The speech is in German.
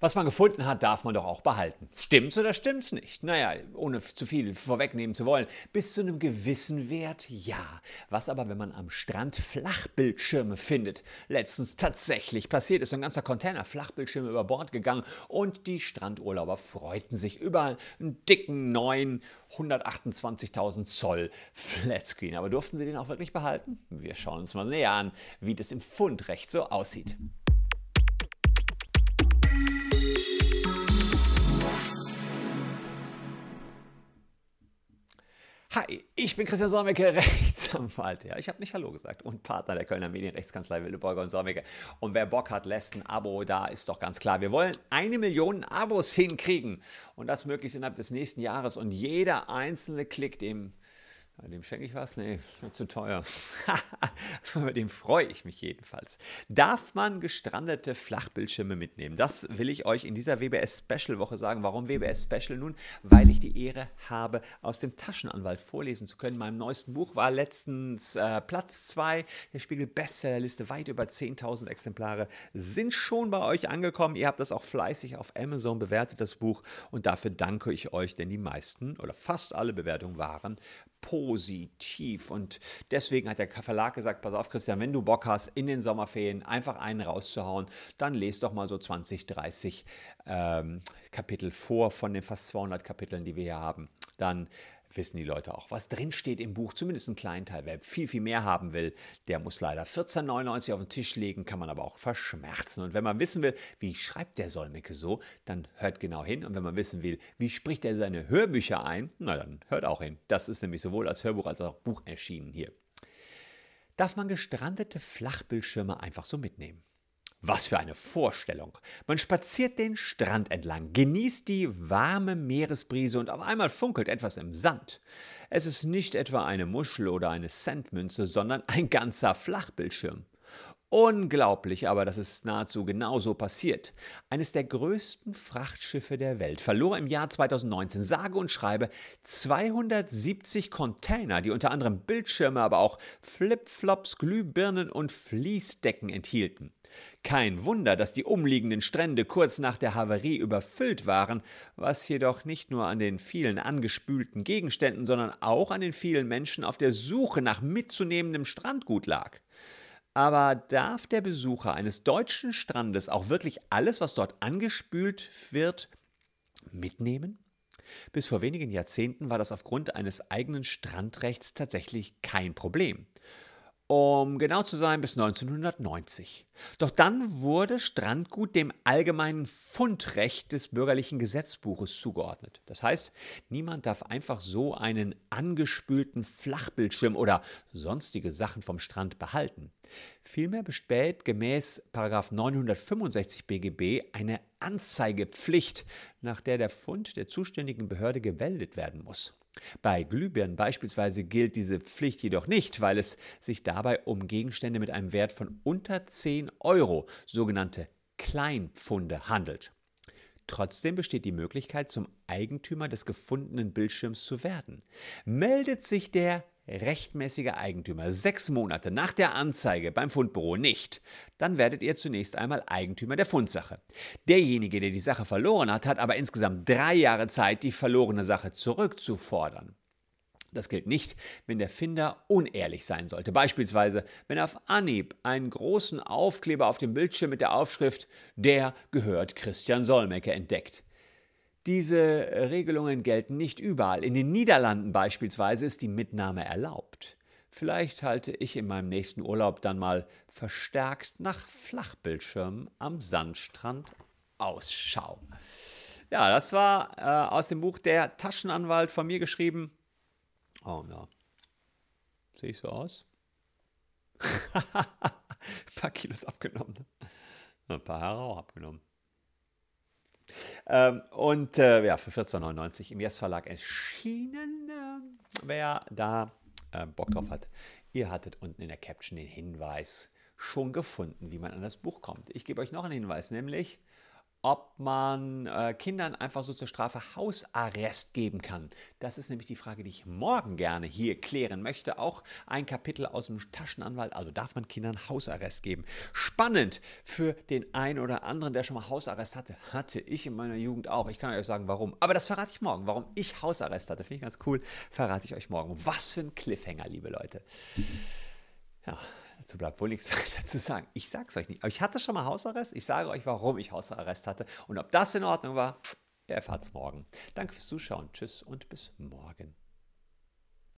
Was man gefunden hat, darf man doch auch behalten. Stimmt's oder stimmt's nicht? Naja, ohne zu viel vorwegnehmen zu wollen. Bis zu einem gewissen Wert, ja. Was aber, wenn man am Strand Flachbildschirme findet? Letztens tatsächlich passiert ist. Ein ganzer Container Flachbildschirme über Bord gegangen und die Strandurlauber freuten sich über einen dicken neuen 128.000 Zoll Flatscreen. Aber durften sie den auch wirklich behalten? Wir schauen uns mal näher an, wie das im Fundrecht so aussieht. Ich bin Christian Solmecke, Rechtsanwalt. Ja, ich habe nicht Hallo gesagt und Partner der Kölner Medienrechtskanzlei Willeborger und Solmecke. Und wer Bock hat, lässt ein Abo da, ist doch ganz klar. Wir wollen eine Million Abos hinkriegen und das möglichst innerhalb des nächsten Jahres. Und jeder einzelne Klick, dem dem schenke ich was? Nee, zu teuer. Über den freue ich mich jedenfalls. Darf man gestrandete Flachbildschirme mitnehmen? Das will ich euch in dieser WBS Special Woche sagen. Warum WBS Special? Nun, weil ich die Ehre habe, aus dem Taschenanwalt vorlesen zu können. Meinem neuesten Buch war letztens äh, Platz 2 der Spiegel Bestsellerliste. Weit über 10.000 Exemplare sind schon bei euch angekommen. Ihr habt das auch fleißig auf Amazon bewertet, das Buch. Und dafür danke ich euch, denn die meisten oder fast alle Bewertungen waren positiv. Und deswegen hat der Verlag gesagt, pass auf Christian, wenn du Bock hast, in den Sommerferien einfach einen rauszuhauen, dann lest doch mal so 20, 30 ähm, Kapitel vor von den fast 200 Kapiteln, die wir hier haben. Dann wissen die Leute auch, was drin steht im Buch, zumindest einen kleinen Teil. Wer viel, viel mehr haben will, der muss leider 14,99 auf den Tisch legen, kann man aber auch verschmerzen. Und wenn man wissen will, wie schreibt der Solmecke so, dann hört genau hin. Und wenn man wissen will, wie spricht er seine Hörbücher ein, na dann hört auch hin. Das ist nämlich sowohl als Hörbuch als auch Buch erschienen hier. Darf man gestrandete Flachbildschirme einfach so mitnehmen? Was für eine Vorstellung. Man spaziert den Strand entlang, genießt die warme Meeresbrise und auf einmal funkelt etwas im Sand. Es ist nicht etwa eine Muschel oder eine Centmünze, sondern ein ganzer Flachbildschirm. Unglaublich, aber das ist nahezu genauso passiert. Eines der größten Frachtschiffe der Welt verlor im Jahr 2019 sage und schreibe 270 Container, die unter anderem Bildschirme, aber auch Flipflops, Glühbirnen und Fließdecken enthielten. Kein Wunder, dass die umliegenden Strände kurz nach der Havarie überfüllt waren, was jedoch nicht nur an den vielen angespülten Gegenständen, sondern auch an den vielen Menschen auf der Suche nach mitzunehmendem Strandgut lag. Aber darf der Besucher eines deutschen Strandes auch wirklich alles, was dort angespült wird, mitnehmen? Bis vor wenigen Jahrzehnten war das aufgrund eines eigenen Strandrechts tatsächlich kein Problem um genau zu sein bis 1990. Doch dann wurde Strandgut dem allgemeinen Fundrecht des bürgerlichen Gesetzbuches zugeordnet. Das heißt, niemand darf einfach so einen angespülten Flachbildschirm oder sonstige Sachen vom Strand behalten. Vielmehr besteht gemäß 965 BGB eine Anzeigepflicht, nach der der Fund der zuständigen Behörde gemeldet werden muss. Bei Glühbirnen beispielsweise gilt diese Pflicht jedoch nicht, weil es sich dabei um Gegenstände mit einem Wert von unter 10 Euro, sogenannte Kleinpfunde, handelt. Trotzdem besteht die Möglichkeit, zum Eigentümer des gefundenen Bildschirms zu werden. Meldet sich der rechtmäßiger Eigentümer sechs Monate nach der Anzeige beim Fundbüro nicht, dann werdet ihr zunächst einmal Eigentümer der Fundsache. Derjenige, der die Sache verloren hat, hat aber insgesamt drei Jahre Zeit, die verlorene Sache zurückzufordern. Das gilt nicht, wenn der Finder unehrlich sein sollte. Beispielsweise, wenn auf Anhieb einen großen Aufkleber auf dem Bildschirm mit der Aufschrift Der gehört Christian Solmecke entdeckt. Diese Regelungen gelten nicht überall. In den Niederlanden beispielsweise ist die Mitnahme erlaubt. Vielleicht halte ich in meinem nächsten Urlaub dann mal verstärkt nach Flachbildschirmen am Sandstrand Ausschau. Ja, das war äh, aus dem Buch Der Taschenanwalt von mir geschrieben. Oh ja. Sehe ich so aus? Ein paar Kilos abgenommen. Ne? Ein paar Haare auch abgenommen. Ähm, und äh, ja, für 14,99 im Yes Verlag erschienen. Äh, wer da äh, Bock drauf hat, ihr hattet unten in der Caption den Hinweis schon gefunden, wie man an das Buch kommt. Ich gebe euch noch einen Hinweis, nämlich ob man äh, Kindern einfach so zur Strafe Hausarrest geben kann. Das ist nämlich die Frage, die ich morgen gerne hier klären möchte. Auch ein Kapitel aus dem Taschenanwalt. Also darf man Kindern Hausarrest geben? Spannend für den einen oder anderen, der schon mal Hausarrest hatte. Hatte ich in meiner Jugend auch. Ich kann euch sagen, warum. Aber das verrate ich morgen. Warum ich Hausarrest hatte, finde ich ganz cool. Verrate ich euch morgen. Was für ein Cliffhanger, liebe Leute. Ja, dazu bleibt wohl nichts weiter zu sagen. Ich sage es euch nicht. Aber ich hatte schon mal Hausarrest. Ich sage euch, warum ich Hausarrest hatte. Und ob das in Ordnung war, erfahrt es morgen. Danke fürs Zuschauen. Tschüss und bis morgen.